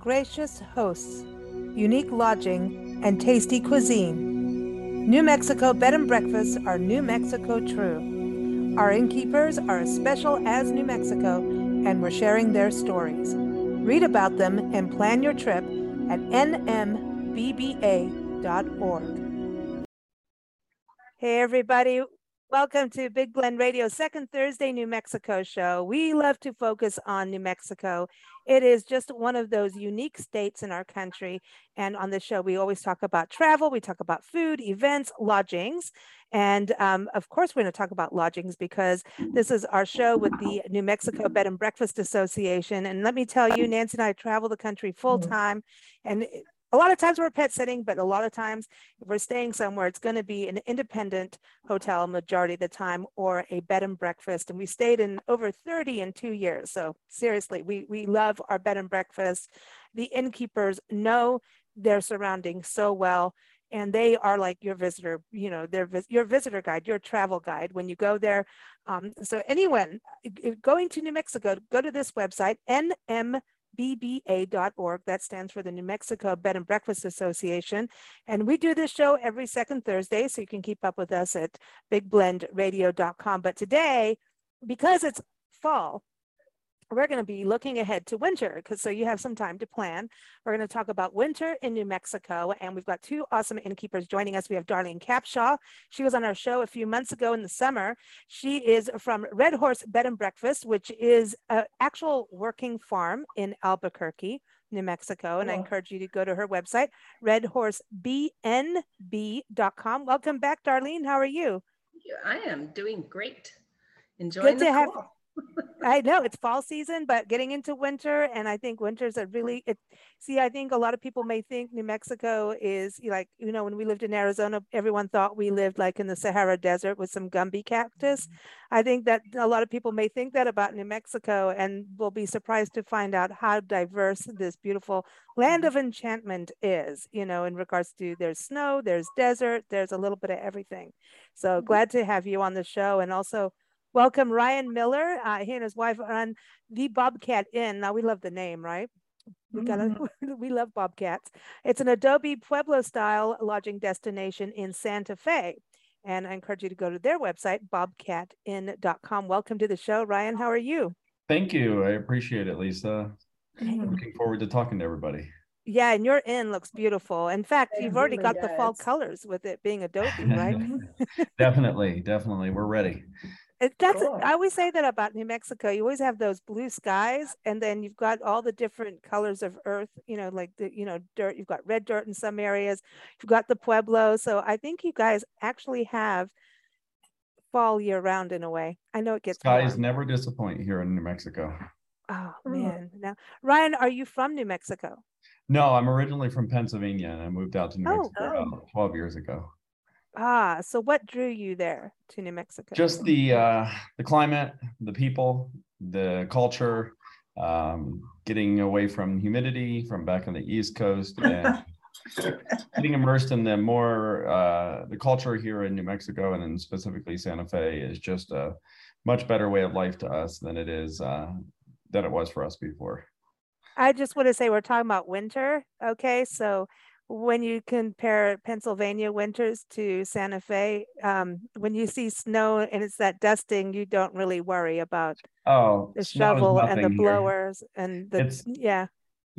gracious hosts, unique lodging, and tasty cuisine. New Mexico bed and breakfasts are New Mexico true. Our innkeepers are as special as New Mexico, and we're sharing their stories. Read about them and plan your trip at nmbba.org. Hey, everybody. Welcome to Big Blend Radio, second Thursday New Mexico show. We love to focus on New Mexico. It is just one of those unique states in our country. And on the show, we always talk about travel, we talk about food, events, lodgings. And um, of course, we're going to talk about lodgings because this is our show with the New Mexico Bed and Breakfast Association. And let me tell you, Nancy and I travel the country full time. And a lot of times we're pet sitting, but a lot of times if we're staying somewhere, it's going to be an independent hotel majority of the time or a bed and breakfast. And we stayed in over 30 in two years. So seriously, we, we love our bed and breakfast. The innkeepers know their surroundings so well and they are like your visitor you know they're your visitor guide your travel guide when you go there um, so anyone going to new mexico go to this website nm BBA.org. That stands for the New Mexico Bed and Breakfast Association. And we do this show every second Thursday, so you can keep up with us at bigblendradio.com. But today, because it's fall, we're going to be looking ahead to winter because so you have some time to plan. We're going to talk about winter in New Mexico, and we've got two awesome innkeepers joining us. We have Darlene Capshaw. She was on our show a few months ago in the summer. She is from Red Horse Bed and Breakfast, which is an actual working farm in Albuquerque. New Mexico, and I encourage you to go to her website, redhorsebnb.com. Welcome back, Darlene. How are you? I am doing great. Enjoying Good to have. I know it's fall season, but getting into winter, and I think winter's a really it. See, I think a lot of people may think New Mexico is like you know when we lived in Arizona, everyone thought we lived like in the Sahara Desert with some Gumby cactus. Mm-hmm. I think that a lot of people may think that about New Mexico, and will be surprised to find out how diverse this beautiful land mm-hmm. of enchantment is. You know, in regards to there's snow, there's desert, there's a little bit of everything. So mm-hmm. glad to have you on the show, and also welcome Ryan Miller. Uh, he and his wife are on the Bobcat Inn. Now we love the name, right? We got mm-hmm. we love Bobcats. It's an Adobe Pueblo style lodging destination in Santa Fe. And I encourage you to go to their website, bobcatinn.com. Welcome to the show, Ryan. How are you? Thank you. I appreciate it, Lisa. Mm-hmm. Looking forward to talking to everybody. Yeah, and your inn looks beautiful. In fact, it you've already got does. the fall colors with it being Adobe, right? definitely, definitely. We're ready. It, that's cool. I always say that about New Mexico. You always have those blue skies, and then you've got all the different colors of earth. You know, like the you know dirt. You've got red dirt in some areas. You've got the pueblo. So I think you guys actually have fall year round in a way. I know it gets skies warm. never disappoint here in New Mexico. Oh hmm. man! Now, Ryan, are you from New Mexico? No, I'm originally from Pennsylvania, and I moved out to New oh, Mexico oh. about 12 years ago. Ah, so what drew you there to New Mexico? Just the uh, the climate, the people, the culture, um, getting away from humidity from back on the East Coast, and getting immersed in the more uh, the culture here in New Mexico, and then specifically Santa Fe, is just a much better way of life to us than it is uh, than it was for us before. I just want to say we're talking about winter, okay? So when you compare Pennsylvania winters to Santa Fe, um, when you see snow and it's that dusting, you don't really worry about oh the shovel and the blowers here. and the it's, yeah.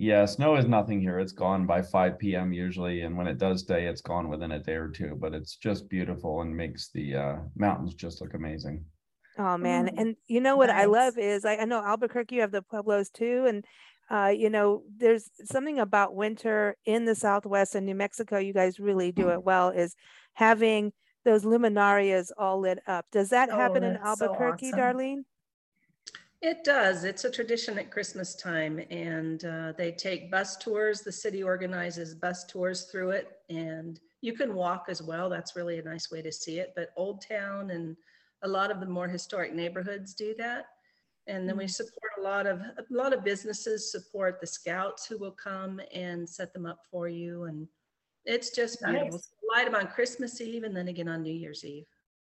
Yeah, snow is nothing here. It's gone by 5 p.m. usually, and when it does stay, it's gone within a day or two. But it's just beautiful and makes the uh, mountains just look amazing. Oh man! Mm, and you know what nice. I love is I, I know Albuquerque you have the pueblos too, and uh, you know, there's something about winter in the Southwest and New Mexico, you guys really do it well, is having those luminarias all lit up. Does that oh, happen in Albuquerque, so awesome. Darlene? It does. It's a tradition at Christmas time, and uh, they take bus tours. The city organizes bus tours through it, and you can walk as well. That's really a nice way to see it. But Old Town and a lot of the more historic neighborhoods do that and then we mm-hmm. support a lot of a lot of businesses support the scouts who will come and set them up for you and it's just beautiful nice. light them on christmas eve and then again on new year's eve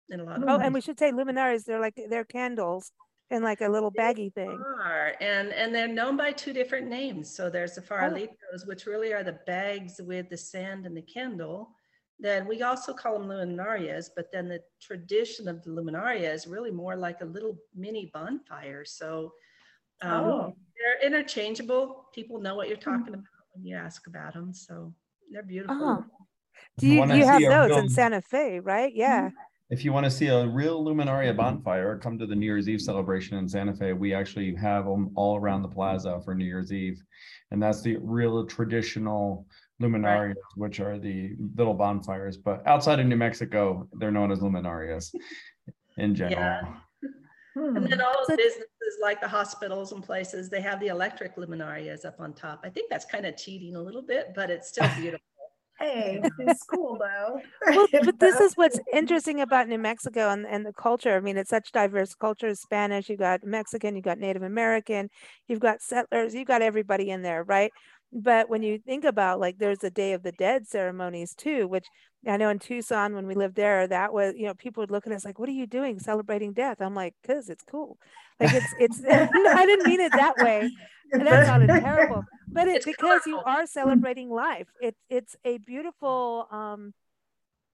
and a lot of oh and we should say luminaries they're like they're candles in like a little baggy thing. are, and, and they're known by two different names. So there's the Oh. farolitos, which really are the bags with the sand and the candle. Then we also call them luminarias, but then the tradition of the luminaria is really more like a little mini bonfire. So um, Oh. they're interchangeable. People know what you're Mm-hmm. talking about when you ask about them. So they're beautiful. Oh. Do You you, have those real- in Santa Fe, right? Yeah. If you want to see a real Luminaria bonfire, come to the New Year's Eve celebration in Santa Fe. We actually have them all around the plaza for New Year's Eve. And that's the real traditional luminarias, which are the little bonfires. But outside of New Mexico, they're known as luminarias in general. Hmm. And then all the businesses like the hospitals and places, they have the electric luminarias up on top. I think that's kind of cheating a little bit, but it's still beautiful. Hey, it's cool though. Well, but this is what's interesting about New Mexico and, and the culture. I mean, it's such diverse cultures. Spanish, you got Mexican, you got Native American, you've got settlers, you've got everybody in there, right? But when you think about like there's a Day of the Dead ceremonies too, which I know in Tucson when we lived there, that was you know people would look at us like, "What are you doing celebrating death?" I'm like, "Cause it's cool." Like it's it's. I didn't mean it that way. And that sounded terrible, but it It's because you are celebrating life. It's it's a beautiful um,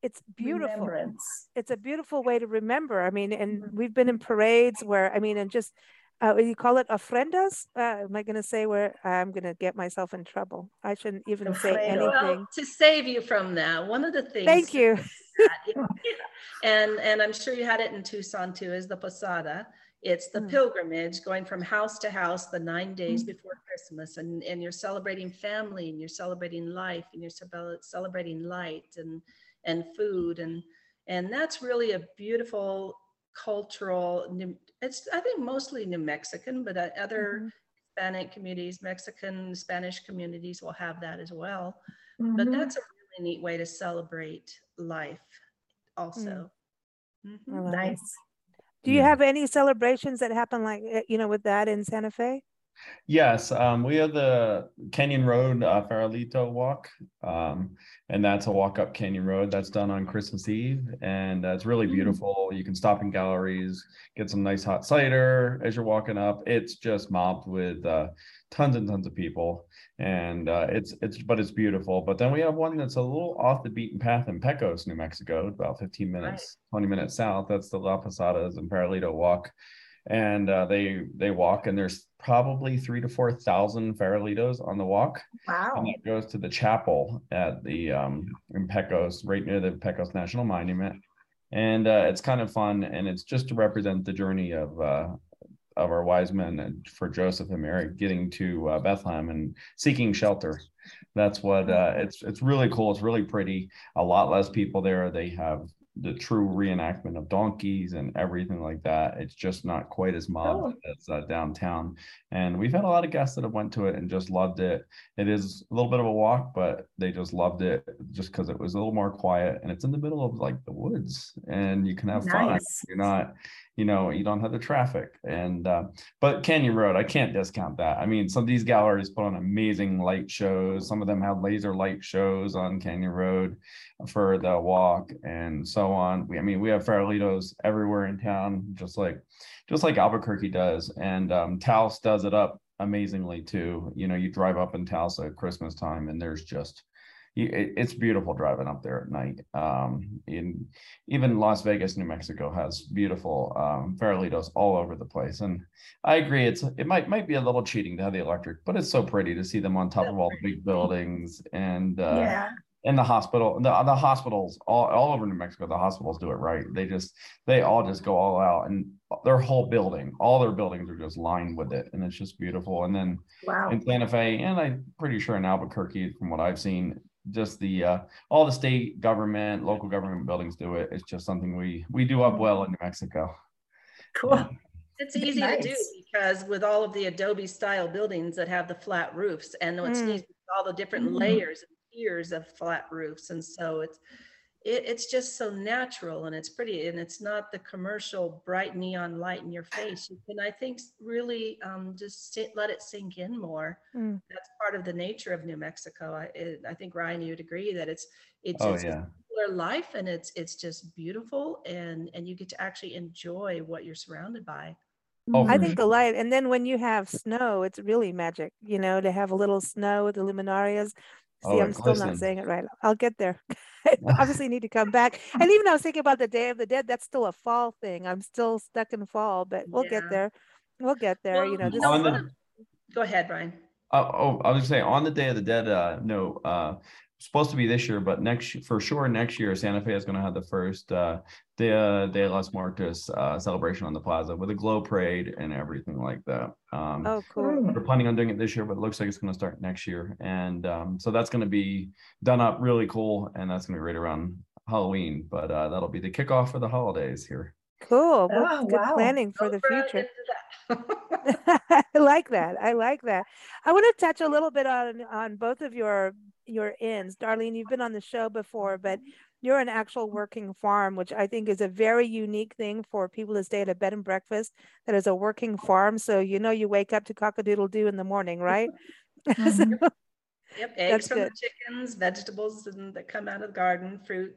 it's beautiful. It's a beautiful way to remember. I mean, and Mhm. we've been in parades where I mean, and just uh, you call it ofrendas. Uh, am I going to say where I'm going to get myself in trouble? I shouldn't even say anything. Well, to save you from that, one of the things. Thank you. And, and I'm sure you had it in Tucson too, is the posada. It's the Mm. pilgrimage going from house to house the nine days Mm. before Christmas. And, and you're celebrating family and you're celebrating life and you're celebrating light and, and food. And, and that's really a beautiful cultural, New- it's, I think mostly New Mexican, but uh, other Mhm. Hispanic communities, Mexican, Spanish communities will have that as well. But Mm-hmm. Mhm. that's a really neat way to celebrate life also. I it. Nice. Do you have any celebrations that happen like uh, you know with that in Santa Fe? Yes, um, we have the Canyon Road uh, Farolito Walk, um, and that's a walk up Canyon Road that's done on Christmas Eve, and uh, it's really Mm. beautiful. You can stop in galleries, get some nice hot cider as you're walking up. It's just mobbed with uh, tons and tons of people, and uh, it's it's but it's beautiful. But then we have one that's a little off the beaten path in Pecos, New Mexico, about 15 minutes, 20 minutes south. That's the La Posadas and Farolito Walk and uh, they they walk and there's probably three to four thousand farolitos on the walk. Wow. and that goes to the chapel at the um in pecos right near the pecos national monument. And uh, it's kind of fun and it's just to represent the journey of uh of our wise men and for joseph and mary getting to uh, bethlehem and seeking shelter. That's what uh it's it's really cool. It's really pretty. A lot less people there. They have the true reenactment of donkeys and everything like that. It's just not quite as mobbed as uh, downtown. And we've had a lot of guests that have went to it and just loved it. It is a little bit of a walk, but they just loved it just because it was a little more quiet and it's in the middle of like the woods and you can have fun. You're not, you know, you don't have the traffic. And uh, but Canyon Road, I can't discount that. I mean, some of these galleries put on amazing light shows. Some of them have laser light shows on Canyon Road for the walk and so on. We, I mean, we have farolitos everywhere in town, just like, just like Albuquerque does, and um, Taos does it up amazingly too. You know, you drive up in Taos at Christmas time, and there's just, it's beautiful driving up there at night. Um, in even Las Vegas, New Mexico has beautiful um, farolitos all over the place, and I agree. It's it might might be a little cheating to have the electric, but it's so pretty to see them on top of all the big buildings and. Uh, Yeah. in the hospital the, the hospitals all, all over new mexico the hospitals do it right they just they all just go all out and their whole building all their buildings are just lined with it and it's just beautiful and then Wow. in santa fe and i'm pretty sure in albuquerque from what i've seen just the uh all the state government local government buildings do it it's just something we we do up well in new mexico Cool. It's easy to do because with all of the Adobe style buildings that have the flat roofs and what's Mm. neat is all the different Mhm. layers and tiers of flat roofs. And so it's, it, it's just so natural and it's pretty and it's not the commercial bright neon light in your face. You can, I think, really um, just sit, let it sink in more. Mm. That's part of the nature of New Mexico. I, it, I think Ryan, you'd agree that it's, it's, oh it's a yeah simpler life and it's, it's just beautiful and, and you get to actually enjoy what you're surrounded by. Oh, I think the light, and then when you have snow, it's really magic, you know, to have a little snow with the luminarias. Oh, See, it I'm still not saying it right. I'll get there. I obviously need to come back. And even I was thinking about the Day of the Dead, that's still a fall thing. I'm still stuck in fall, but we'll get there. We'll get there, you Well, know, you know On the- Go ahead, Ryan. Oh, oh, I was just saying on the Day of the Dead, uh, no, uh, supposed to be this year, but next, for sure, next year, Santa Fe is gonna have the first, uh, Day, uh, de los Muertos, uh, celebration on the plaza with a glow parade and everything like that. Um, oh, cool. Mm. we're planning on doing it this year, but it looks like it's gonna start next year. And, um, so that's gonna be done up really cool and that's gonna be right around Halloween, but, uh, that'll be the kickoff for the holidays here. Cool. Well, Oh, good wow. planning for the Go future. I like that. I like that. I want to touch a little bit on on both of your your ends. Darlene, you've been on the show before, but you're an actual working farm, which I think is a very unique thing for people to stay at a bed and breakfast that is a working farm. So you know you wake up to cockadoodle doo in the morning, right? So- Mhm. Yep, eggs from the chickens, vegetables and- that come out of the garden, fruit.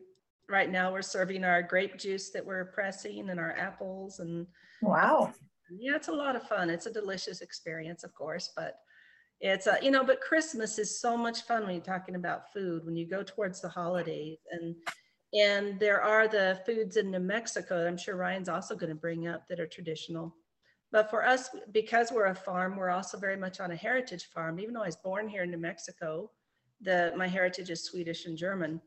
Right now, we're serving our grape juice that we're pressing and our apples and Wow. yeah, it's a lot of fun. It's a delicious experience, of course, but it's a, you know, but Christmas is so much fun when you're talking about food, when you go towards the holidays and and there are the foods in New Mexico that I'm sure Ryan's also going to bring up that are traditional. But for us, because we're a farm, we're also very much on a heritage farm. Even though I was born here in New Mexico, the my heritage is Swedish and German.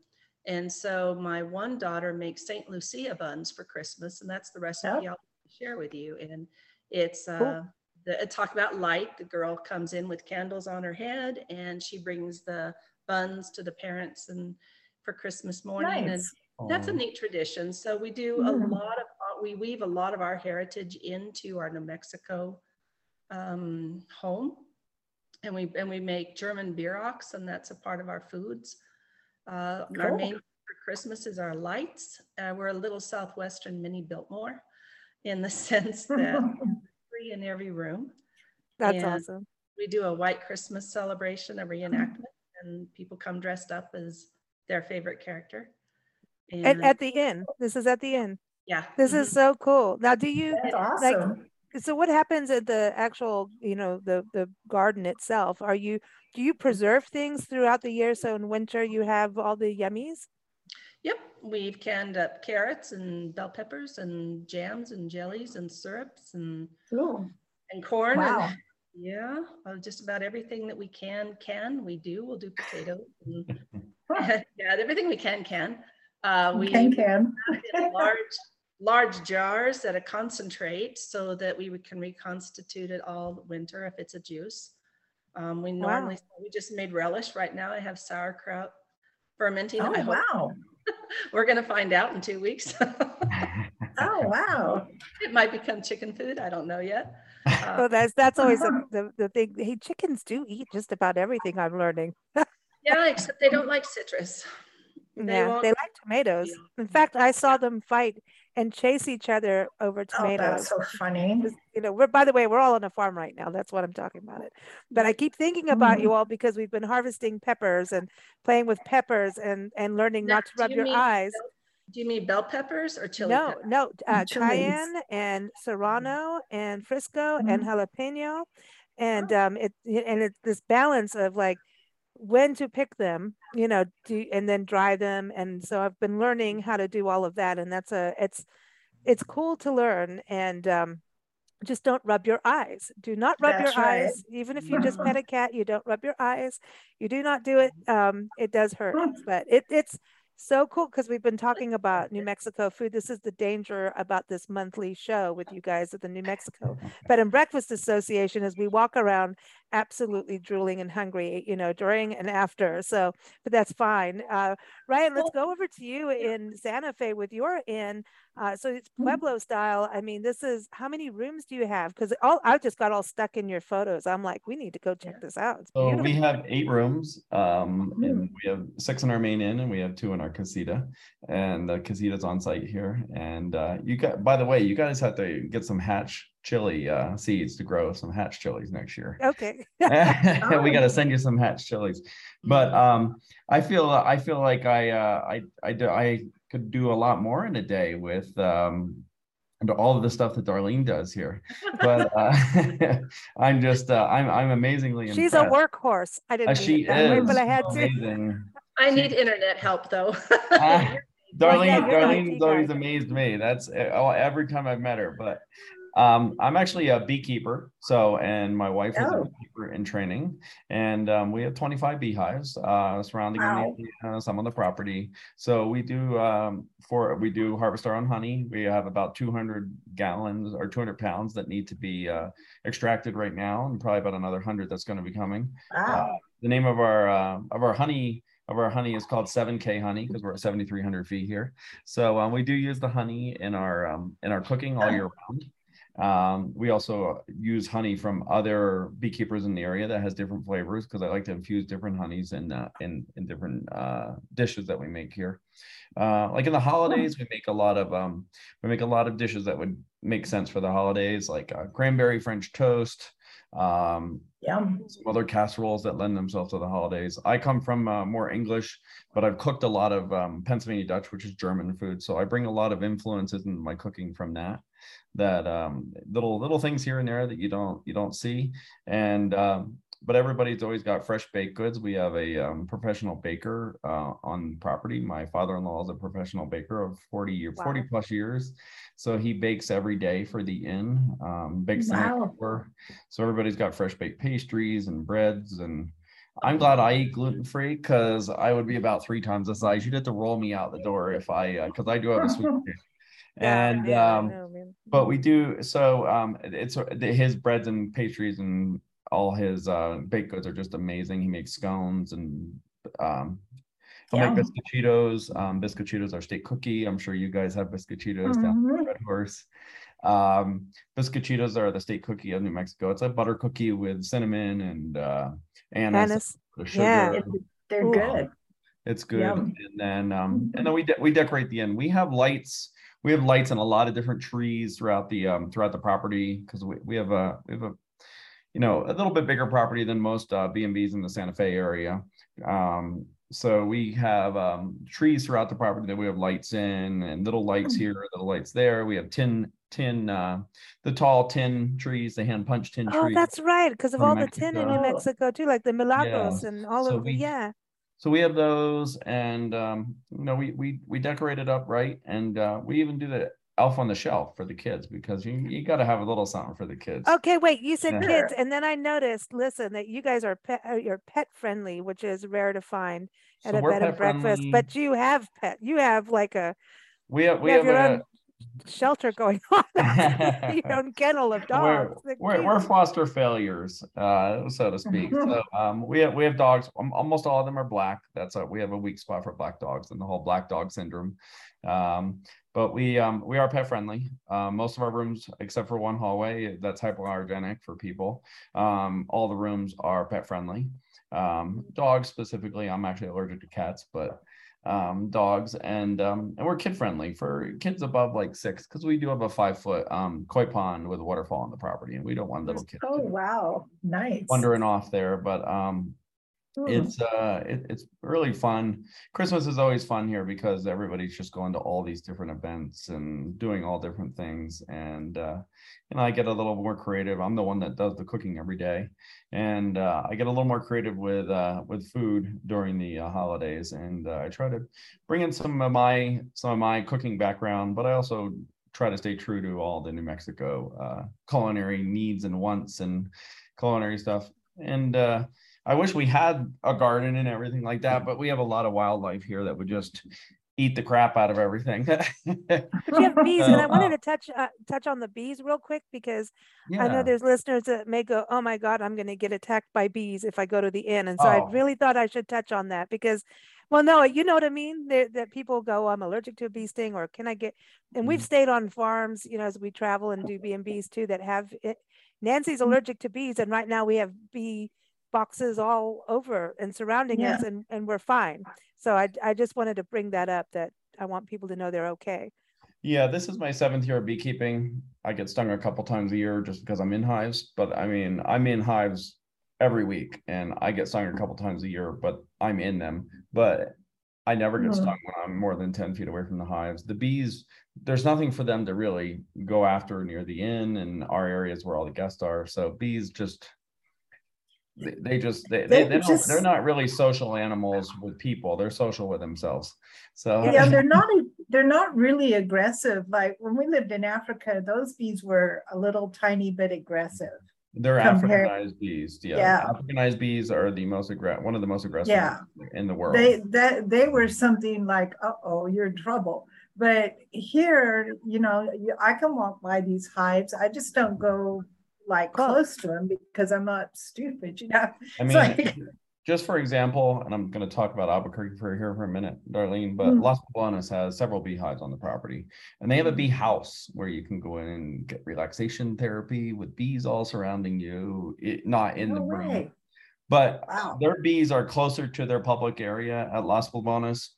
And so my one daughter makes St. Lucia buns for Christmas, and that's the recipe I'll share with you. And it's uh, the talk about light. The girl comes in with candles on her head, and she brings the buns to the parents and for Christmas morning. And Nice. that's a neat tradition. So we do a Mm. lot of uh, we weave a lot of our heritage into our New Mexico um, home, and we and we make German bierocks, and that's a part of our foods. Uh, Our Cool. main for Christmas is our lights. Uh, we're a little southwestern mini Biltmore, in the sense that free in every room. That's And- awesome. We do a white Christmas celebration, a reenactment, and people come dressed up as their favorite character. At, And at the inn. This is at the inn. yeah, This mhm. is so cool. Now, do you That's awesome. So what happens at the actual you know the the garden itself are you do you preserve things throughout the year so in winter you have all the yummies Yep, we've canned up carrots and bell peppers and jams and jellies and syrups and Ooh, and corn. wow. And, yeah, uh, just about everything that we can can we do. We'll do potatoes. And, yeah, everything we can can. Uh, we Can can. put it in large large jars that are concentrate so that we can reconstitute it all winter if it's a juice. Um, we Wow. normally we just made relish right now. I have sauerkraut fermenting. I Oh, hope wow. we're gonna find out in two weeks. Oh, wow. it might become chicken food. I don't know yet. oh Uh, that's that's always the, the the thing hey chickens do eat just about everything i'm learning yeah, except they don't like citrus. They yeah they like tomatoes in fact i saw them fight and chase each other over tomatoes. Oh, that's so funny. You know we're by the way we're all on a farm right now that's what i'm talking about it but i keep thinking about you all because we've been harvesting peppers and playing with peppers and and learning Now, not to rub you your mean eyes Do you mean bell peppers or chili? no peppers? no uh, cayenne and serrano and Fresno and Mhm. jalapeno and um it and it's this balance of like when to pick them you know do and then dry them. And so i've been learning how to do all of that. And that's a it's it's cool to learn. And um just don't rub your eyes. Do not rub That's your right. eyes. Even if you just pet a cat you don't rub your eyes. You do not do it. Um it does hurt. But it it's so cool because we've been talking about New Mexico food. This is the danger about this monthly show with you guys at the New Mexico Bed and Breakfast Association as we walk around absolutely drooling and hungry, you know, during and after. So, but that's fine. Uh, Ryan, let's go over to you in Santa Fe with your inn. Uh, so it's Mhm. Pueblo style. I mean, this is how many rooms do you have? Because all I just got all stuck in your photos. I'm like, we need to go check this out. It's So beautiful. we have eight rooms, um, Mm. and we have six in our main inn and we have two in our casita. And the casita's on site here. And, uh, you got, by the way, you guys have to get some hatch chili, uh, seeds to grow some hatch chilies next year. okay. we got to send you some hatch chilies but um i feel i feel like i uh i i do i could do a lot more in a day with um and all of the stuff that Darlene does here. But uh, I'm just uh, I'm I'm amazingly She's a workhorse. I Uh, didn't mean she it way, is but I had to. I need internet help though. Ah, Well, yeah, Darlene, Darlene's always amazed me. That's uh, oh, every time I've met her. But um, I'm actually a beekeeper. So, and my wife is a Oh. beekeeper in training, and um, we have 25 beehives uh, surrounding Wow. the, uh, some on the property. So we do um, for we do harvest our own honey. We have about 200 gallons or 200 pounds that need to be uh, extracted right now, and probably about another 100 that's going to be coming. Wow. The name of our uh, of our honey of our honey is called 7K honey because we're at 7,300 feet here. So um, we do use the honey in our um, in our cooking all year round. Um, we also use honey from other beekeepers in the area that has different flavors because I like to infuse different honeys in uh, in in different uh, dishes that we make here. Uh, like in the holidays, we make a lot of um, we make a lot of dishes that would make sense for the holidays, like uh, cranberry French toast. Um, Yum. some other casseroles that lend themselves to the holidays. I come from uh, more English, but I've cooked a lot of um, Pennsylvania Dutch, which is German food. So I bring a lot of influences in my cooking from that. That um, little little things here and there that you don't you don't see, and um, but everybody's always got fresh baked goods. We have a um, professional baker uh, on property. My father-in-law is a professional baker of 40 year, 40 plus years. So he bakes every day for the inn, um, bakes Wow. So everybody's got fresh baked pastries and breads and I'm glad I eat gluten free because I would be about three times the size. You'd have to roll me out the door if I because I do have a sweet And yeah, um, know, but we do so um it's his breads and pastries and all his uh baked goods are just amazing he makes scones and um he'll Yum. make biscochitos um biscochitos are state cookie i'm sure you guys have biscochitos down Mhm. at red horse um biscochitos are the state cookie of new mexico it's a butter cookie with cinnamon and uh anise, Anise. Yeah. sugar. They're Ooh. good. It's good. Yum. And then um and then we de- we decorate the end. We have lights. We have lights and a lot of different trees throughout the um throughout the property because we, we have a we have a you know a little bit bigger property than most uh B and B's in the Santa Fe area. Um so we have um trees throughout the property that we have lights in and little lights Hmm. here, little lights there. We have tin tin uh the tall tin trees, the hand punch tin Oh, trees. Oh, that's right, because of all the tin in New Mexico. Mexico too, like the Milagros Yeah, and all so of we- yeah. So we have those, and um, you know, we we we decorate it up right, and uh, we even do the elf on the shelf for the kids because you you got to have a little something for the kids. Okay, wait, you said Yeah. kids, and then I noticed, listen, that you guys are pet, uh, you're pet friendly, which is rare to find at So a bed and breakfast, friendly. but you have pet, you have like a we have we have have, your a own shelter going on, your own kennel of we're, dogs. They're we're, we're foster failures, uh, so to speak. so um, we have we have dogs. Um, almost all of them are black. That's a we have a weak spot for black dogs and the whole black dog syndrome. Um, but we um, we are pet friendly. Um, most of our rooms, except for one hallway, that's hypoallergenic for people. Um, all the rooms are pet friendly. Um, dogs specifically, I'm actually allergic to cats, but um, dogs and um, and we're kid friendly for kids above like six because we do have a five foot um, koi pond with a waterfall on the property and we don't want little kids Oh, wow. Nice. wandering off there. But um. It's uh it, it's really fun. Christmas is always fun here because everybody's just going to all these different events and doing all different things and uh and i get a little more creative. I'm the one that does the cooking every day and uh, i get a little more creative with uh with food during the uh, holidays and uh, i try to bring in some of my some of my cooking background but i also try to stay true to all the new mexico uh culinary needs and wants and culinary stuff and uh I wish we had a garden and everything like that, but we have a lot of wildlife here that would just eat the crap out of everything. But you have bees, and I wanted uh, to touch uh, touch on the bees real quick because I know there's listeners that may go, "Oh my God, I'm going to get attacked by bees if I go to the inn," and so Oh. I really thought I should touch on that because, well, no, you know what I mean. That that people go, "I'm allergic to a bee sting," or "Can I get?" And we've Mhm. stayed on farms, you know, as we travel and do B and B's too that have it. Nancy's allergic to bees, and right now we have bee boxes all over and surrounding us, and and we're fine. So I I just wanted to bring that up that I want people to know they're okay. Yeah, this is my seventh year of beekeeping. I get stung a couple times a year just because I'm in hives, but I mean, I'm in hives every week and I get stung a couple times a year, but I'm in them. But I never get Mhm. stung when I'm more than ten feet away from the hives. The bees, there's nothing for them to really go after near the inn and our areas where all the guests are. So bees just. They, just they, they, They just- they're not really social animals with people. They're social with themselves. So Yeah, they're not, they're not really aggressive. Like when we lived in Africa, those bees were a little tiny bit aggressive. they're compare- Africanized bees. Yeah. Yeah. Africanized bees are the most aggressive one of the most aggressive Yeah. in the world. They, that, they were something like, uh-oh, you're in trouble. But here, you know, I can walk by these hives. I just don't go like Close. close to them because I'm not stupid, you know? I mean, like- just for example, and I'm going to talk about Albuquerque for here for a minute, Darlene, but Mm. Los Poblanos has several beehives on the property, and they have a Mm. bee house where you can go in and get relaxation therapy with bees all surrounding you, it, not in the No room. way. But Wow. their bees are closer to their public area at Los Poblanos.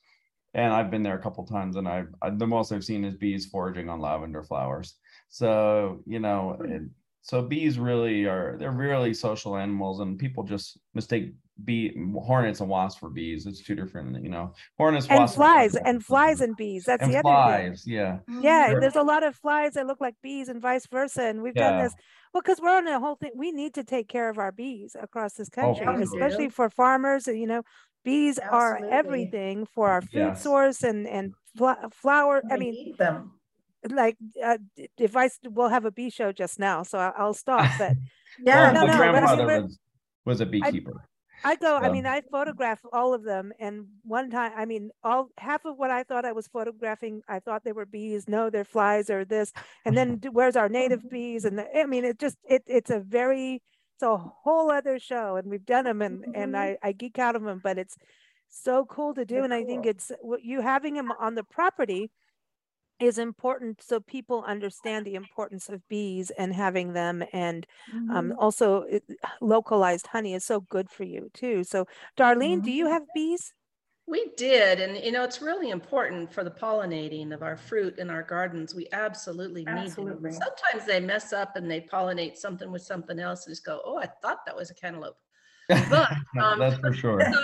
And I've been there a couple times and I've, I, the most I've seen is bees foraging on lavender flowers. So, you know, Hmm. it, so bees really are, they're really social animals and people just mistake bee hornets and wasps for bees. It's two different, you know, hornets, And wasps. are flies different. and flies and bees. That's And the other thing. flies, yeah. Yeah, Sure. there's a lot of flies that look like bees and vice versa. And we've done this. Well, because we're on a whole thing. We need to take care of our bees across this Oh, country, for sure. especially for farmers. You know, bees are everything for our food Yes. source and and fla- flower. I mean, need them. Like uh, d- if I s- we'll have a bee show just now, so I- I'll stop. But Yeah, Well, no, my no, but I mean, grandfather we're- was, was a beekeeper. I go. I mean, I photograph all of them, and one time, I mean, all half of what I thought I was photographing, I thought they were bees. No, they're flies or this. And then where's our native bees? And the, I mean, it just it it's a very it's a whole other show, and we've done them, and and Mhm. I I geek out of them, but it's so cool to do, They're and I think it's what you having them on the property is important so people understand the importance of bees and having them and um, Mhm. also it, localized honey is so good for you too so darlene do you Mhm. have bees We did, and you know, it's really important for the pollinating of our fruit in our gardens. We absolutely need them. Sometimes they mess up and they pollinate something with something else and just go, oh, I thought that was a cantaloupe. But, um, That's for sure. So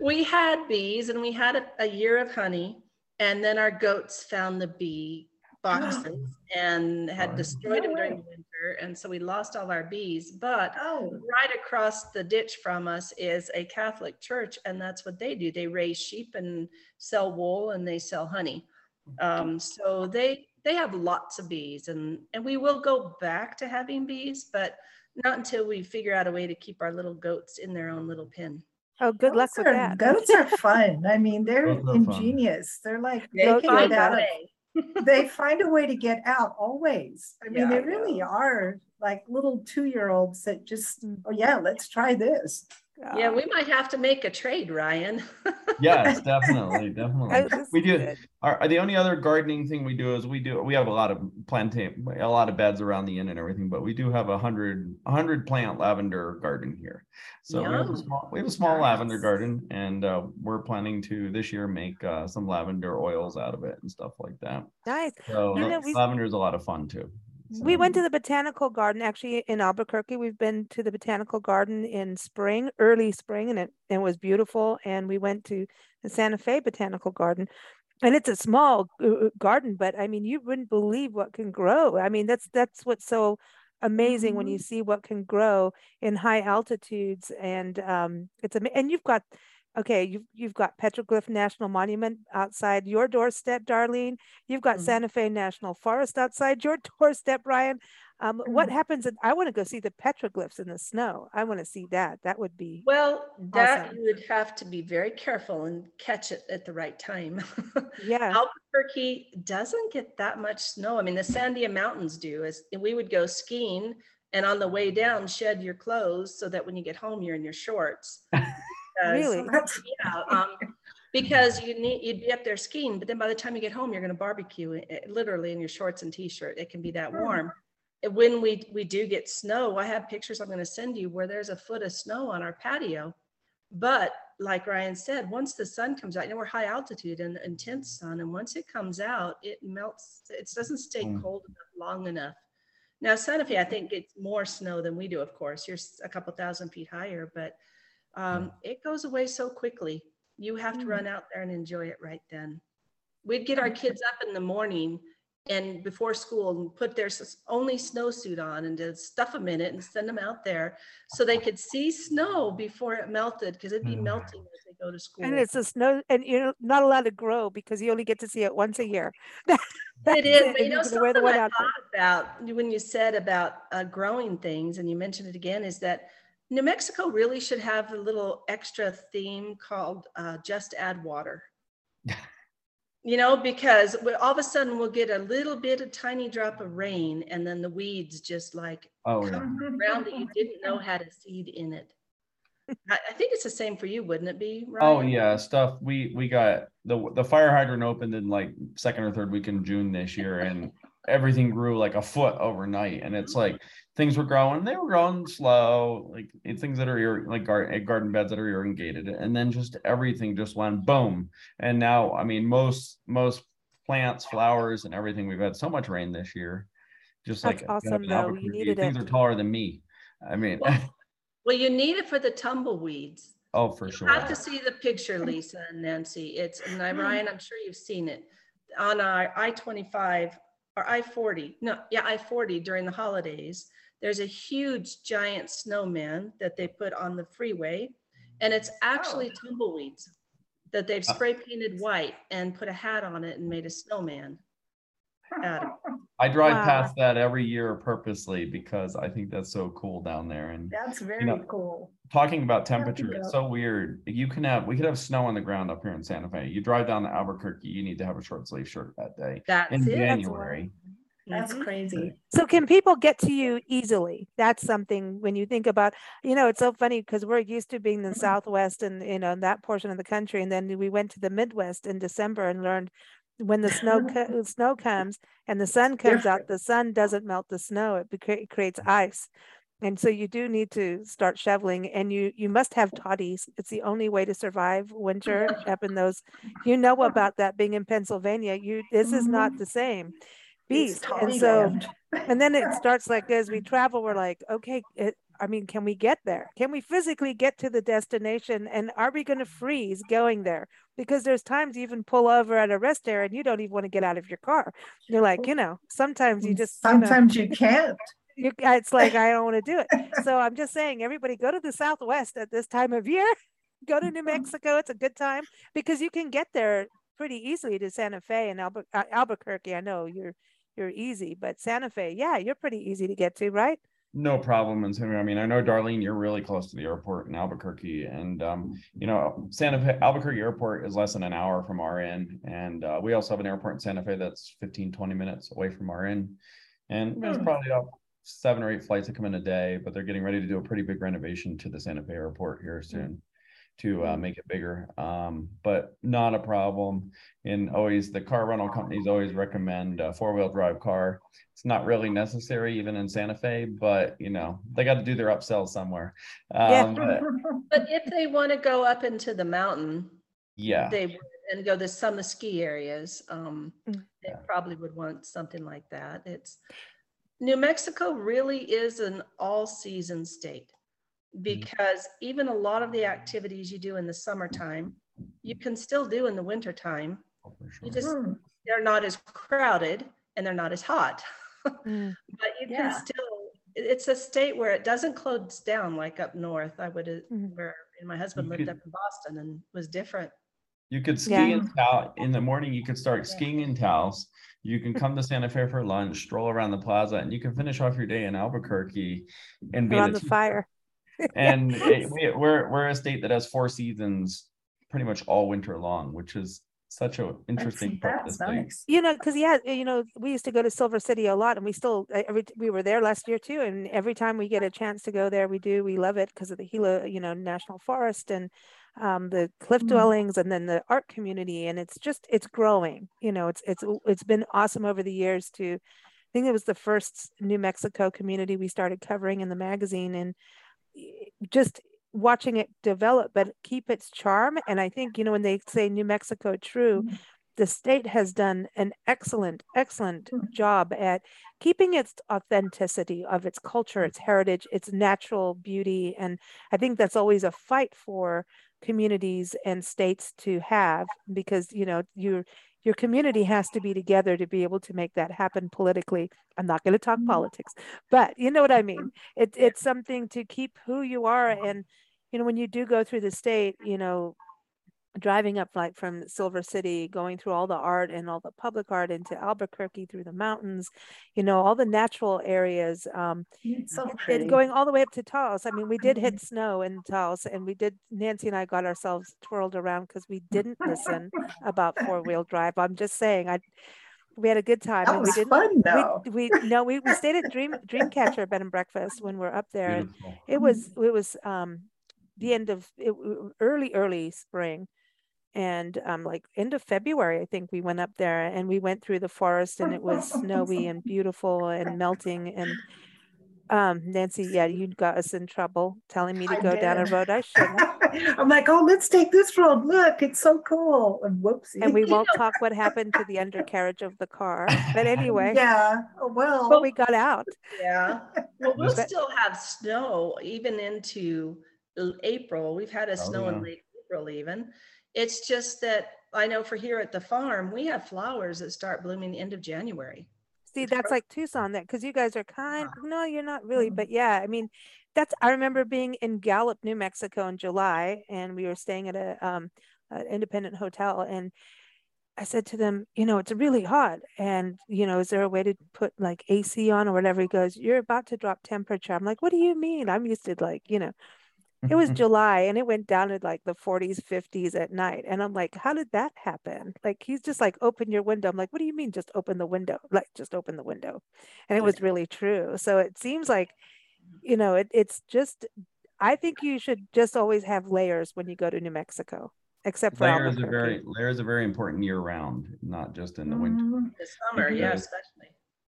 we had bees and we had a, a year of honey, and then our goats found the bee boxes and had destroyed them during the winter, and so we lost all our bees. But Oh, right across the ditch from us is a Catholic church, and that's what they do. They raise sheep and sell wool, and they sell honey. Um, so they they have lots of bees, and and we will go back to having bees, but not until we figure out a way to keep our little goats in their own little pen. Oh good luck goats with are- that Goats are fun. I mean, they're Goats are fun. ingenious. They're like, They they find get a out way. they find a way to get out always. I mean, Yeah, they I really are like little two-year-olds that just, Mm. oh yeah, let's try this. Yeah, we might have to make a trade, Ryan. Yes, definitely, definitely. We do. good. Our, the only other gardening thing we do is we do, we have a lot of plantain, a lot of beds around the inn and everything, but we do have a hundred, a hundred plant lavender garden here. So we have a small, we have a small lavender garden and, uh, we're planning to this year make, uh, some lavender oils out of it and stuff like that. nice So You the- know, we- lavender is a lot of fun too. We went to the botanical garden actually in albuquerque. We've been to the botanical garden in spring early spring and it, it was beautiful. And we went to the santa fe botanical garden. And it's a small uh, garden but i mean you wouldn't believe what can grow. I mean that's that's what's so amazing when you see what can grow in high altitudes. And um it's and you've got okay you've, you've got petroglyph national monument outside your doorstep darlene you've got Mhm. santa fe national forest outside your doorstep ryan um, what Mhm. happens in, i want to go see the petroglyphs in the snow i want to see that that would be Well, that Awesome. you would have to be very careful and catch it at the right time. yeah Albuquerque doesn't get that much snow. I mean, the Sandia Mountains do. Is we would go skiing, and on the way down, shed your clothes so that when you get home, you're in your shorts. Because- Really? Yeah. Um, because you need you'd be up there skiing, but then by the time you get home, you're going to barbecue eh, literally in your shorts and t-shirt. It can be that warm. And When we we do get snow, I have pictures I'm going to send you where there's a foot of snow on our patio. But like Ryan said, once the sun comes out, you know, we're high altitude and intense sun, and once it comes out, it melts. It doesn't stay Mm. cold enough long enough. Now, Santa Fe, I think gets more snow than we do, of course. You're a couple thousand feet higher, but um, it goes away so quickly. You have to Mm. run out there and enjoy it right then. We'd get our kids up in the morning and before school and put their only snowsuit on and just stuff them in it and send them out there so they could see snow before it melted because it'd be Mm. melting as they go to school. And it's a snow, and you're not allowed to grow because you only get to see it once a year. It is, but you know, something I outfit. thought about when you said about uh, growing things, and you mentioned it again, is that New Mexico really should have a little extra theme called uh, "Just Add Water." You know, because we- all of a sudden we'll get a little bit, a tiny drop of rain, and then the weeds just like Oh, come yeah. around that you didn't know had a seed in it. I, I think it's the same for you, wouldn't it be? Oh yeah, stuff. We we got the the fire hydrant opened in like second or third week in June this year, and everything grew like a foot overnight. And it's like things were growing, they were growing slow, like things that are like garden eh, garden beds that are irrigated, and then just everything just went boom. And now, I mean, most most plants, flowers, and everything. We've had so much rain this year. Just That's like up awesome, in though. You Albuquerque, needed things it. are taller than me. I mean, Well, Well, you need it for the tumbleweeds. oh for You sure. have to see the picture, Lisa and Nancy. It's, and I, hmm. Ryan, I'm sure you've seen it. On our I-25 or I-40, no, yeah, I-40 during the holidays, there's a huge giant snowman that they put on the freeway. And it's actually tumbleweeds that they've Uh. spray painted white and put a hat on it and made a snowman. I drive Wow. past that every year purposely because I think that's so cool down there. And That's very know, cool. talking about temperature, it's so weird. You can have we could have snow on the ground up here in Santa Fe. You drive down to Albuquerque, you need to have a short sleeve shirt that day That's in it. January. That's Mhm. crazy. So can people get to you easily? That's something when you think about, you know, it's so funny because we're used to being in the Southwest and, you know, in that portion of the country. And then we went to the Midwest in December and learned when the snow, co- snow comes and the sun comes out, the sun doesn't melt the snow. It beca- it creates ice. And so you do need to start shoveling and you, you must have toddies. It's the only way to survive winter up in those, you know about that being in Pennsylvania. You, this is not the same It's beast. And so, land. and then it starts like as we travel, we're like, okay, it, I mean, can we get there? Can we physically get to the destination? And are we going to freeze going there? Because there's times you even pull over at a rest area and you don't even want to get out of your car. You're like, you know, sometimes you just, you know, Sometimes you can't. you, it's like, I don't want to do it. So I'm just saying, everybody go to the Southwest at this time of year. Go to New Mexico. It's a good time because you can get there pretty easily to Santa Fe and Albu- uh, Albuquerque. I know you're you're easy, but Santa Fe, yeah, you're pretty easy to get to, right? No problem Santa I mean, I know Darlene, you're really close to the airport in Albuquerque, and um, you know, Santa Fe Albuquerque Airport is less than an hour from our end, and uh, we also have an airport in Santa Fe that's 15, 20 minutes away from our end, and there's probably about seven or eight flights that come in a day, but they're getting ready to do a pretty big renovation to the Santa Fe airport here soon to uh, make it bigger. Um, but not a problem. And always the car rental companies always recommend a four wheel drive car. It's not really necessary even in Santa Fe, but you know they got to do their upsell somewhere. Yeah. Um, but But if they want to go up into the mountain, yeah, they would and go to some of the ski areas. Um, Mm. they Yeah. probably would want something like that. It's New Mexico really is an all season state because even a lot of the activities you do in the summertime, you can still do in the wintertime. oh, sure. You just Hmm. they're not as crowded and they're not as hot. Mm. But you Yeah. can still it's a state where it doesn't close down like up north. I would, uh, Mhm. where, and my husband You lived could- up in Boston and was different. You could ski Yeah. in Taos in the morning. You could start Yeah. skiing in Taos. You can come to Santa Fe for lunch, stroll around the plaza, and you can finish off your day in Albuquerque and be in Around a the tea- fire. And it, we, we're we're a state that has four seasons, pretty much all winter long, which is such an interesting part of the That's state. nice. You know, because yeah, you know, we used to go to Silver City a lot, and we still every we were there last year too. And every time we get a chance to go there, we do. We love it because of the Gila, you know, National Forest and um, the cliff Mm. dwellings, and then the art community. And it's just it's growing. You know, it's it's it's been awesome over the years to. I think it was the first New Mexico community we started covering in the magazine, and y- just watching it develop, but keep its charm. And I think you know when they say New Mexico true Mhm. the state has done an excellent, excellent Mm. job at keeping its authenticity of its culture, its heritage, its natural beauty. And I think that's always a fight for communities and states to have because, you know, your your community has to be together to be able to make that happen politically. I'm not going to talk Mhm. politics, but you know what I mean. It, it's something to keep who you are. And, you know, when you do go through the state, you know, driving up like from Silver City, going through all the art and all the public art into Albuquerque through the mountains, you know, all the natural areas. Um, so and pretty. going all the way up to Taos. I mean, we did hit snow in Taos, and we did. Nancy and I got ourselves twirled around because we didn't listen about four wheel drive. I'm just saying, I we had a good time, That and we was didn't. fun though. We, we no, we, we stayed at Dream Dreamcatcher Bed and Breakfast when we're up there. and It was it was um the end of it, early early spring, and um like end of February I think we went up there and we went through the forest and it was snowy and beautiful and melting and um Nancy yeah you got us in trouble telling me to I go down a road I shouldn't I'm like, oh, let's take this road. Look, it's so cool. And whoopsie. and we won't talk what happened to the undercarriage of the car but anyway Yeah. oh, Well. but we got out Yeah. Well, we'll But- still have snow even into April. We've had a Oh, snow in late April even. It's just that I know for here at the farm, we have flowers that start blooming the end of January. See, that's like Tucson, that because you guys are kind. No, you're not really, Mhm. but yeah, I mean, that's. I remember being in Gallup, New Mexico, in July, and we were staying at a um, an independent hotel, and I said to them, you know, it's really hot, and you know, is there a way to put like AC on or whatever? He goes, you're about to drop temperature. I'm like, what do you mean? I'm used to like, you know, it was July and it went down to like the 40s, 50s at night. And I'm like, how did that happen? Like, he's just like, open your window. I'm like, what do you mean, just open the window? Like, just open the window. And it was really true. So it seems like, you know, it, it's just, I think you should just always have layers when you go to New Mexico, except for layers are very layers are very important year round, not just in the winter. Mhm. The summer, yeah, especially.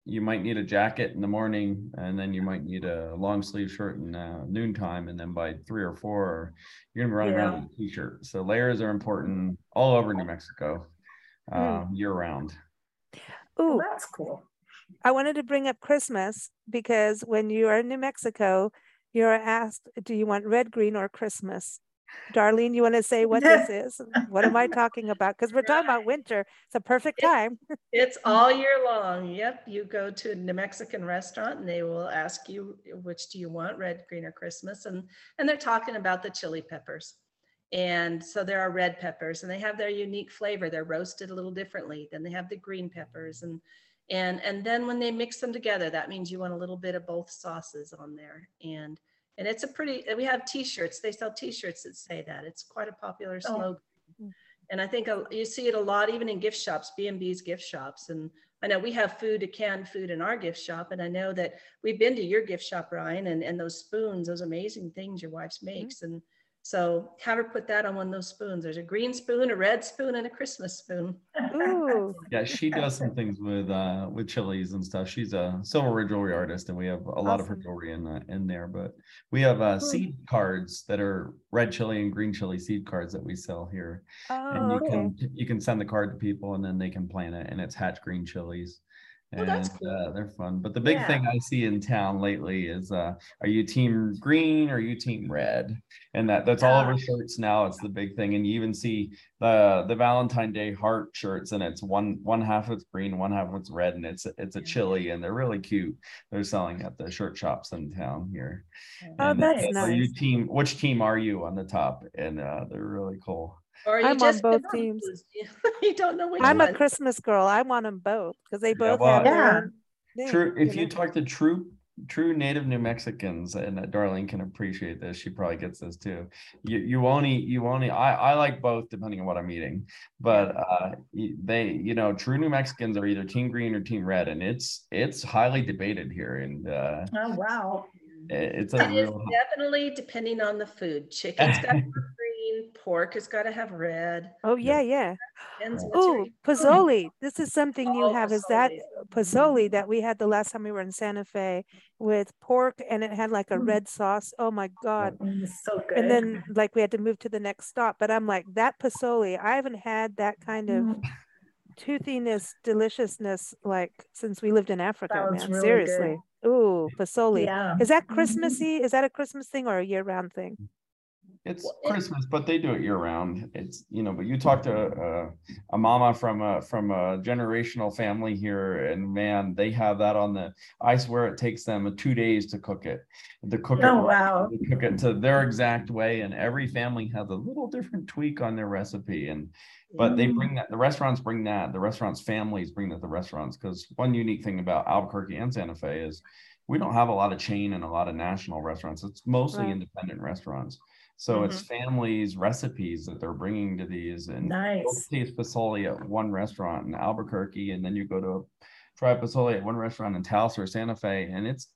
You might need a jacket in the morning, and then you might need a long sleeve shirt in uh, noontime, and then by three or four, you're gonna be running around in a t-shirt. So layers are important all over New Mexico, uh, year round. Ooh, Well, that's cool. I wanted to bring up Christmas because when you are in New Mexico, you're asked, do you want red, green, or Christmas? Darlene, you want to say what this is? What am I talking about? Because we're talking about winter. It's a perfect time. It's all year long. Yep. You go to a New Mexican restaurant and they will ask you, which do you want, red, green, or Christmas? And, and they're talking about the chili peppers. And so there are red peppers and they have their unique flavor. They're roasted a little differently. Then they have the green peppers and and and then when they mix them together, that means you want a little bit of both sauces on there. And and it's a pretty we have t-shirts. They sell t-shirts that say that. It's quite a popular Oh. slogan. And I think you see it a lot even in gift shops, B&B's gift shops. And I know we have food, to canned food in our gift shop. And I know that we've been to your gift shop, Ryan, and, and those spoons, those amazing things your wife's makes. Mm-hmm. And so have her put that on one of those spoons. There's a green spoon, a red spoon, and a Christmas spoon. Ooh, Yeah, she does some things with uh with chilies and stuff. She's a silver jewelry artist, and we have a lot of her jewelry in uh, in there. But we have uh, seed cards that are red chili and green chili seed cards that we sell here, and oh, you okay. can you can send the card to people, and then they can plant it, and it's hatch green chilies. Oh, And that's cool. uh, they're fun. But the big Yeah. thing I see in town lately is uh, are you team green or are you team red? And that that's all over shirts now. It's the big thing. And you even see the the Valentine Day heart shirts, and it's one one half it's green, one half it's red, and it's it's a chili, and they're really cute. They're selling at the shirt shops in town here. Oh, And, that's uh, Are you team? Which team are you on the top? And uh, they're really cool. Or are you I'm on both teams. You don't know which I'm a. Christmas girl. I want them both because they both well, have their Yeah. own True. If you talk to true true native New Mexicans, and Darlene can appreciate this, she probably gets this too. You you only you only I I like both depending on what I'm eating, but uh they you know true New Mexicans are either team green or team red, and it's it's highly debated here, and uh Oh, wow. it- it's a It is real. definitely depending on the food. Chicken's got to have green, pork has got to have red. Oh yeah, yeah. Depends on what's your- Oh, pozole. This is something you Oh, have. Is that pozole. pozole that we had the last time we were in Santa Fe with pork and it had like a Mm. red sauce. Oh my God. So good. And then like we had to move to the next stop. But I'm like, that pozole, I haven't had that kind of Mm. toothiness, deliciousness, like since we lived in Africa, man. really Seriously. Ooh, pozole. Yeah. Is that Mhm. Christmassy? Is that a Christmas thing or a year-round thing? It's Well, it- Christmas, but they do it year round. It's, you know, but you talk to a, a mama from a, from a generational family here and man, they have that on the, I swear it takes them two days to cook it. To cook it, Oh, right, wow. to cook it to their exact way and every family has a little different tweak on their recipe and, but they Mm. bring that, the restaurants bring that, the restaurants' families bring that to restaurants. Cause one unique thing about Albuquerque and Santa Fe is we don't have a lot of chain and a lot of national restaurants. It's mostly Right. independent restaurants. So it's families' recipes that they're bringing to these and you'll Nice. taste Pozole at one restaurant in Albuquerque and then you go to try Pozole at one restaurant in Taos or Santa Fe and it's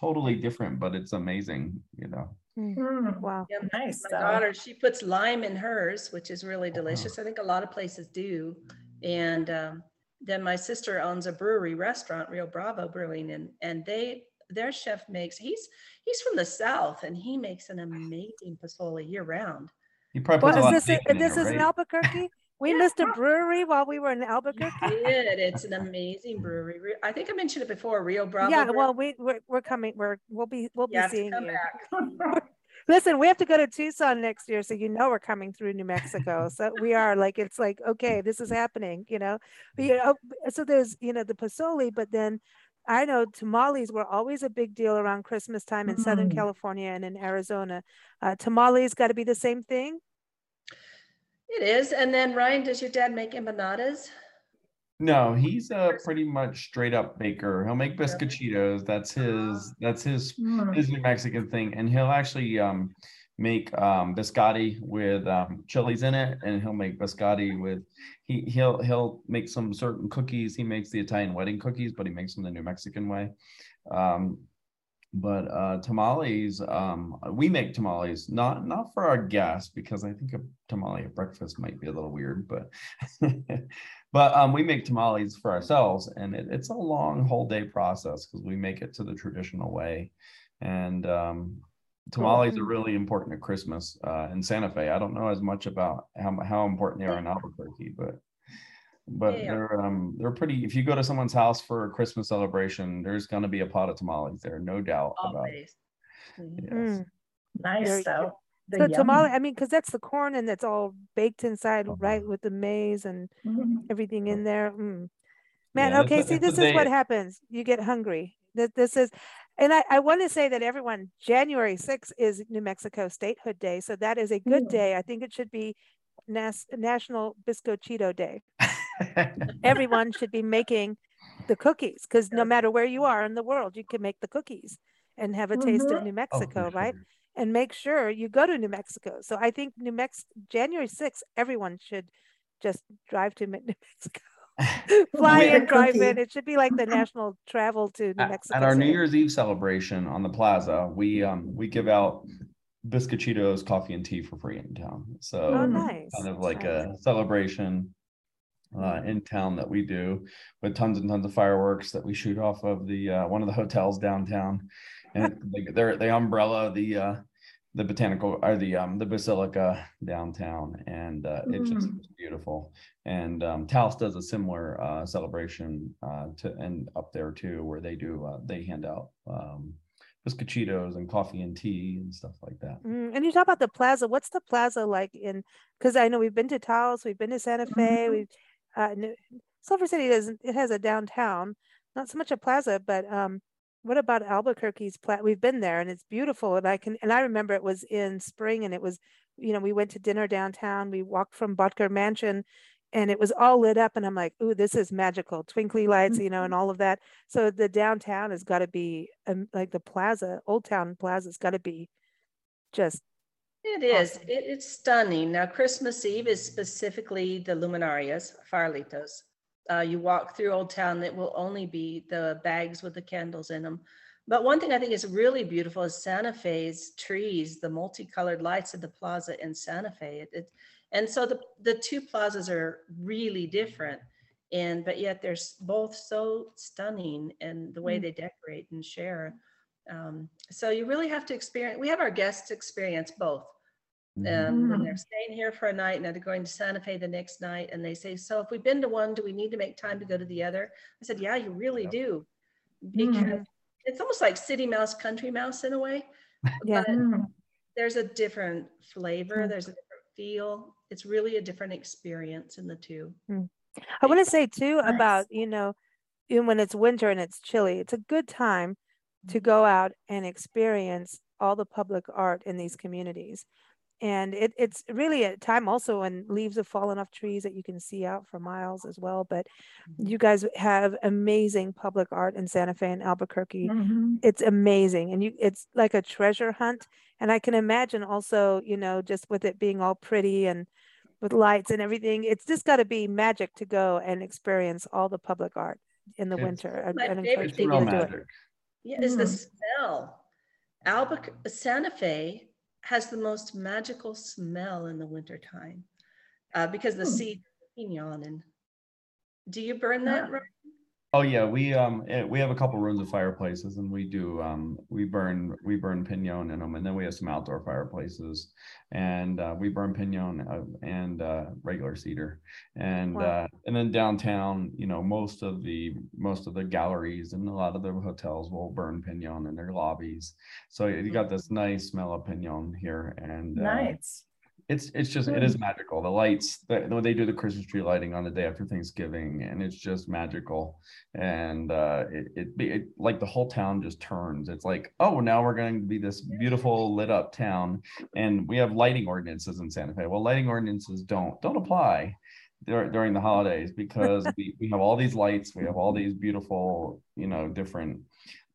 totally different, but it's amazing, you know. Mm, Wow. Yeah, Nice. My though. daughter, she puts lime in hers, which is really wow. delicious. I think a lot of places do. And um, then my sister owns a brewery restaurant, Rio Bravo Brewing, and and they their chef makes he's he's from the south and he makes an amazing pozole year round. He probably puts a Well, lot is of this, bacon in this it, is in? Albuquerque? We missed a brewery while we were in Albuquerque? Did it's an amazing brewery. I think I mentioned it before. Rio Bravo. Yeah, Brew- well, we, we're, we're coming, we're, we'll be, we'll you be have to seeing come you. back. Listen, we have to go to Tucson next year, so you know we're coming through New Mexico. So we are like, it's like, okay, this is happening, you know. But, you know, so there's, you know, the pozole, but then I know tamales were always a big deal around Christmas time in Southern Mm. California and in Arizona. Uh, tamales got to be the same thing. It is. And then Ryan, does your dad make empanadas? No, he's a pretty much straight up baker. He'll make biscochitos. That's his, that's his Mm, his New Mexican thing, and he'll actually um make um biscotti with um chilies in it, and he'll make biscotti with he he'll he'll make some certain cookies. He makes the Italian wedding cookies, but he makes them the New Mexican way. Um, but uh tamales, um we make tamales not not for our guests because I think a tamale at breakfast might be a little weird, but but um we make tamales for ourselves, and it, it's a long whole day process because we make it to the traditional way and um, tamales are Mm. really important at Christmas uh, in Santa Fe. I don't know as much about how how important they are in Albuquerque, but but They are. they're um they're pretty. If you go to someone's house for a Christmas celebration, there's going to be a pot of tamales there, no doubt about it. Yes. Mm. Nice Very though. The So yum. tamale, I mean, because that's the corn and that's all baked inside, right, with the maize and Mhm. everything in there. Mm. Man, Yeah, okay, a- see, this is what happens. You get hungry. This, this is, and I, I want to say that everyone, January 6th is New Mexico Statehood Day. So that is a good day. I think it should be Nas- National Biscochito Day. Everyone should be making the cookies because no matter where you are in the world, you can make the cookies and have a taste of Mhm. New Oh, Mexico, right? sure. and make sure you go to New Mexico. So I think New Mexico, January 6th, everyone should just drive to New Mexico. Fly Get in, drive in. It should be like the national travel to New at, Mexico. at our New. Year's Eve celebration on the plaza, we um we give out biscochitos, coffee, and tea for free in town. So Oh, Mm. nice. kind of like nice. a celebration uh, in town that we do with tons and tons of fireworks that we shoot off of the uh, one of the hotels downtown, and they- they're the umbrella, the uh, the botanical or the um the basilica downtown, and uh, just Mm. is beautiful. And um, Taos does a similar uh, celebration uh, to and up there too, where they do uh, they hand out um, and coffee and tea and stuff like that. Mm, and you talk about the plaza. What's the plaza like in? Because I know we've been to Taos, we've been to Santa Fe. Mhm. We've uh, New- Silver City doesn't. It has a downtown, not so much a plaza, but um, what about Albuquerque's plaza? We've been there and it's beautiful. And I can and I remember it was in spring and it was, you know, we went to dinner downtown. We walked from Bottger Mansion, and it was all lit up. And I'm like, ooh, this is magical. Twinkly lights, you know, and all of that. So the downtown has got to be um, like the plaza, Old Town Plaza's got to be just It is. Awesome. It, it's stunning. Now, Christmas Eve is specifically the luminarias, farolitos. Uh, you walk through Old Town, it will only be the bags with the candles in them. But one thing I think is really beautiful is Santa Fe's trees, the multicolored lights of the plaza in Santa Fe. It, it, and so the, the two plazas are really different. And but yet they're both so stunning and the way Mm. they decorate and share. Um, so you really have to experience. We have our guests experience both Mhm. And when they're Mm. staying here for a night and they're going to Santa Fe the next night, and they say, so if we've been to one, do we need to make time to go to the other? I said, yeah, you really Yep. do. Mm. Because it's almost like city mouse, country mouse in a way. Yeah. but Mm. There's a different flavor, Mm. there's a different feel. It's really a different experience in the two. I want to say too Nice. about, you know, even when it's winter and it's chilly, it's a good time to Mm-hmm. go out and experience all the public art in these communities. And it, it's really a time also when leaves have fallen off trees that you can see out for miles as well. But Mm-hmm. you guys have amazing public art in Santa Fe and Albuquerque. Mhm. It's amazing. And you it's like a treasure hunt. And I can imagine also, you know, just with it being all pretty and with lights and everything, it's just got to be magic to go and experience all the public art in the It's- winter. I- My I'd favorite encourage thing people to do it. Yeah, is the Mm. smell. Albuquerque, Santa Fe has the most magical smell in the wintertime uh, because the Hmm. seed pinon and do you burn that? Ah. Ro- Oh yeah, we um eh, we have a couple rooms of fireplaces and we do um we burn we burn pinon in them and then we have some outdoor fireplaces and uh, we burn pinon uh, and uh, regular cedar and Wow. uh, and then downtown you know most of the most of the galleries and a lot of the hotels will burn pinon in their lobbies so you got this nice smell of pinon here and uh, Nice. It's it's just it is magical. The lights the, when they do the Christmas tree lighting on the day after Thanksgiving, and it's just magical. And uh, it, it be it, like the whole town just turns. It's like oh now we're going to be this beautiful lit up town, and we have lighting ordinances in Santa Fe. Well, lighting ordinances don't don't apply dur- during the holidays because we, we have all these lights, we have all these beautiful you know different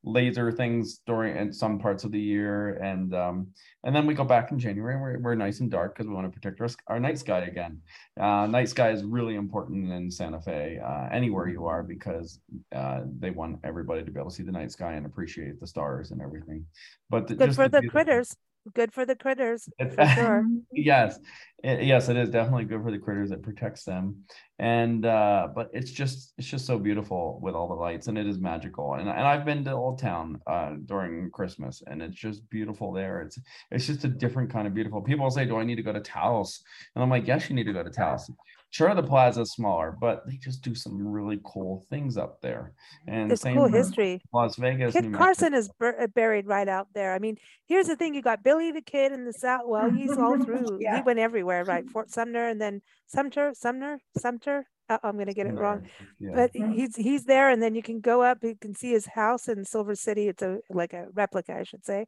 laser things during in some parts of the year and um and then we go back in january and we're, we're nice and dark because we want to protect our, our night sky again uh night sky is really important in santa fe uh, anywhere you are because uh they want everybody to be able to see the night sky and appreciate the stars and everything but the- Good just for the critters. Good for the critters, for sure. Yes it- yes it is definitely good for the critters it protects them and uh but it's just it's just so beautiful with all the lights and it is magical and, and i've been to old town uh during christmas and it's just beautiful there it's it's just a different kind of beautiful people say do i need to go to taos and i'm like yes you need to go to taos sure the plaza's smaller but they just do some really cool things up there and There's same cool history. las vegas Kit New Mexico. Carson is bur- uh, buried right out there. I mean, here's the thing: you got Billy the Kid in the South. Well, he's all through. He went everywhere, right? Fort Sumner, and then Sumter, Sumner, Sumter. Uh, I'm gonna get it wrong, Yeah. but he's he's there, and then you can go up. You can see his house in Silver City. It's a like a replica, I should say.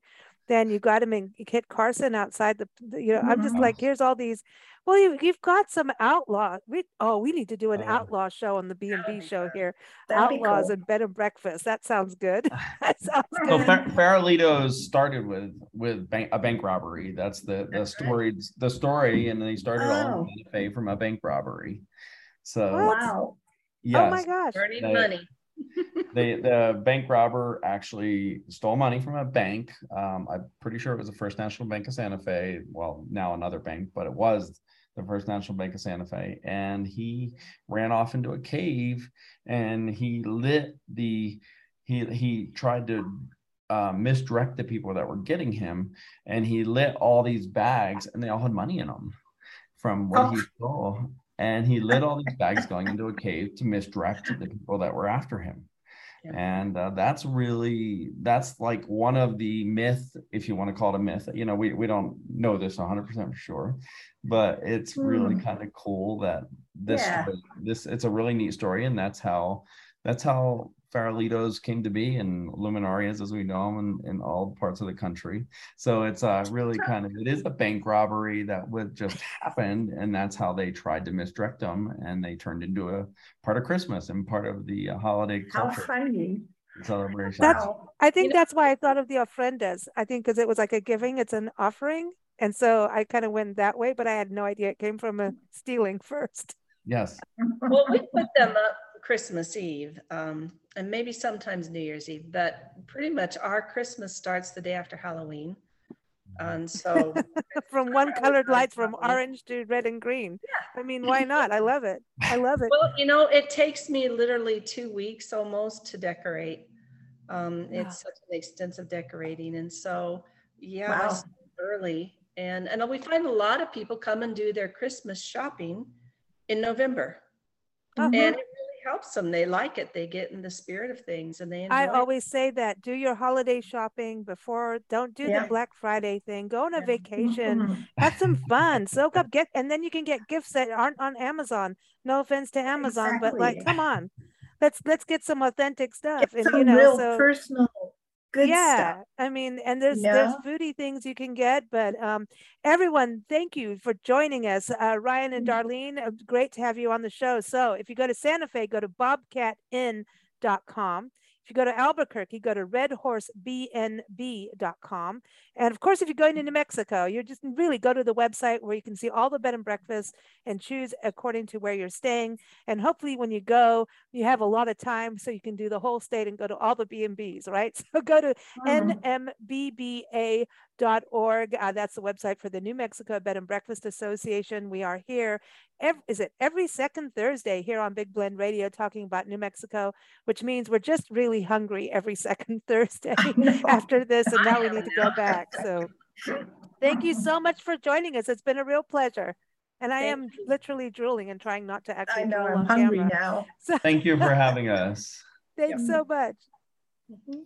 Then you got him in Kit Carson outside the. the- You know, I'm just like, here's all these. Well, you, you've got some outlaw. We oh, we need to do an Uh, outlaw show on the B and B show here. That'd be Outlaws cool. and bed and breakfast. That sounds good. that sounds So good. Far- Farolitos started with with bank, a bank robbery. That's the the story. The story, and they started all Oh. in Santa Fe from a bank robbery. So What? Wow. Oh my gosh. Burning They- money. the the bank robber actually stole money from a bank. Um, I'm pretty sure it was the First National Bank of Santa Fe. Well, now another bank, but it was the First National Bank of Santa Fe. And he ran off into a cave and he lit the he he tried to uh, misdirect the people that were getting him, and he lit all these bags, and they all had money in them from what he Oh. stole. And he lit all these bags going into a cave to misdirect the people that were after him. Yeah. And uh, that's really that's like one of the myth, if you want to call it a myth. You know, we we don't know this 100 percent for sure, but it's really Hmm. kind of cool that this Yeah. story- this it's a really neat story, and that's how that's how Farolitos came to be and Luminarias as we know them in, in all parts of the country. So it's uh really kind of it is a bank robbery that would just happened, and that's how they tried to misdirect them, and they turned into a part of Christmas and part of the uh, holiday How funny. celebration. That's- I think know- that's why I thought of the ofrendas. I think because it was like a giving, it's an offering. And so I kind of went that way, but I had no idea it came from a stealing first. yes. Well, we put them up Christmas Eve, um, and maybe sometimes New Year's Eve, but pretty much our Christmas starts the day after Halloween. And so, from one colored light from orange to red and green. Yeah. I mean, why not? I love it. I love it. well, you know, it takes me literally two weeks almost to decorate. Um, Yeah. it's such an extensive decorating. And so, yeah, Wow. early And, and we find a lot of people come and do their Christmas shopping in November. Uh-huh. And helps them. They like it. They get in the spirit of things and they enjoy I it. always say that do your holiday shopping before, don't do Yeah. the Black Friday thing. Go on a Yeah. vacation, Mhm. have some fun, soak up, get, and then you can get gifts that aren't on Amazon. No offense to Amazon, but like, come on. Let's let's get some authentic stuff. Get And some you know, real so personal good yeah, stuff. I mean, and there's there's foodie things you can get, but um, everyone, thank you for joining us, uh, Ryan and Mm. Darlene. uh, Great to have you on the show. So if you go to Santa Fe, go to bobcatinn.com. If you go to Albuquerque, go to redhorsebnb.com. And of course, if you're going to New Mexico, you're just really go to the website where you can see all the bed and breakfast and choose according to where you're staying. And hopefully, when you go, you have a lot of time so you can do the whole state and go to all the B&Bs, right? So go to Mhm. nmbba.org. Uh, that's the website for the New Mexico Bed and Breakfast Association. We are here, ev- is it every second Thursday here on Big Blend Radio talking about New Mexico, which means we're just really hungry every second Thursday after this, and now we need to go back. So thank you so much for joining us. It's been a real pleasure. And I Thank am you. literally drooling and trying not to actually I know drool I'm on hungry camera. now. So Thank you for having us. thanks so much. Mhm. Bye.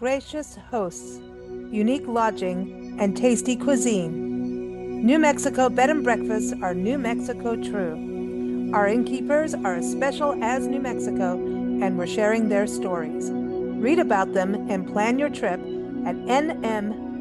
Gracious hosts, unique lodging, and tasty cuisine. New Mexico bed and breakfasts are New Mexico true. Our innkeepers are as special as New Mexico, and we're sharing their stories. Read about them and plan your trip at nmbba.org.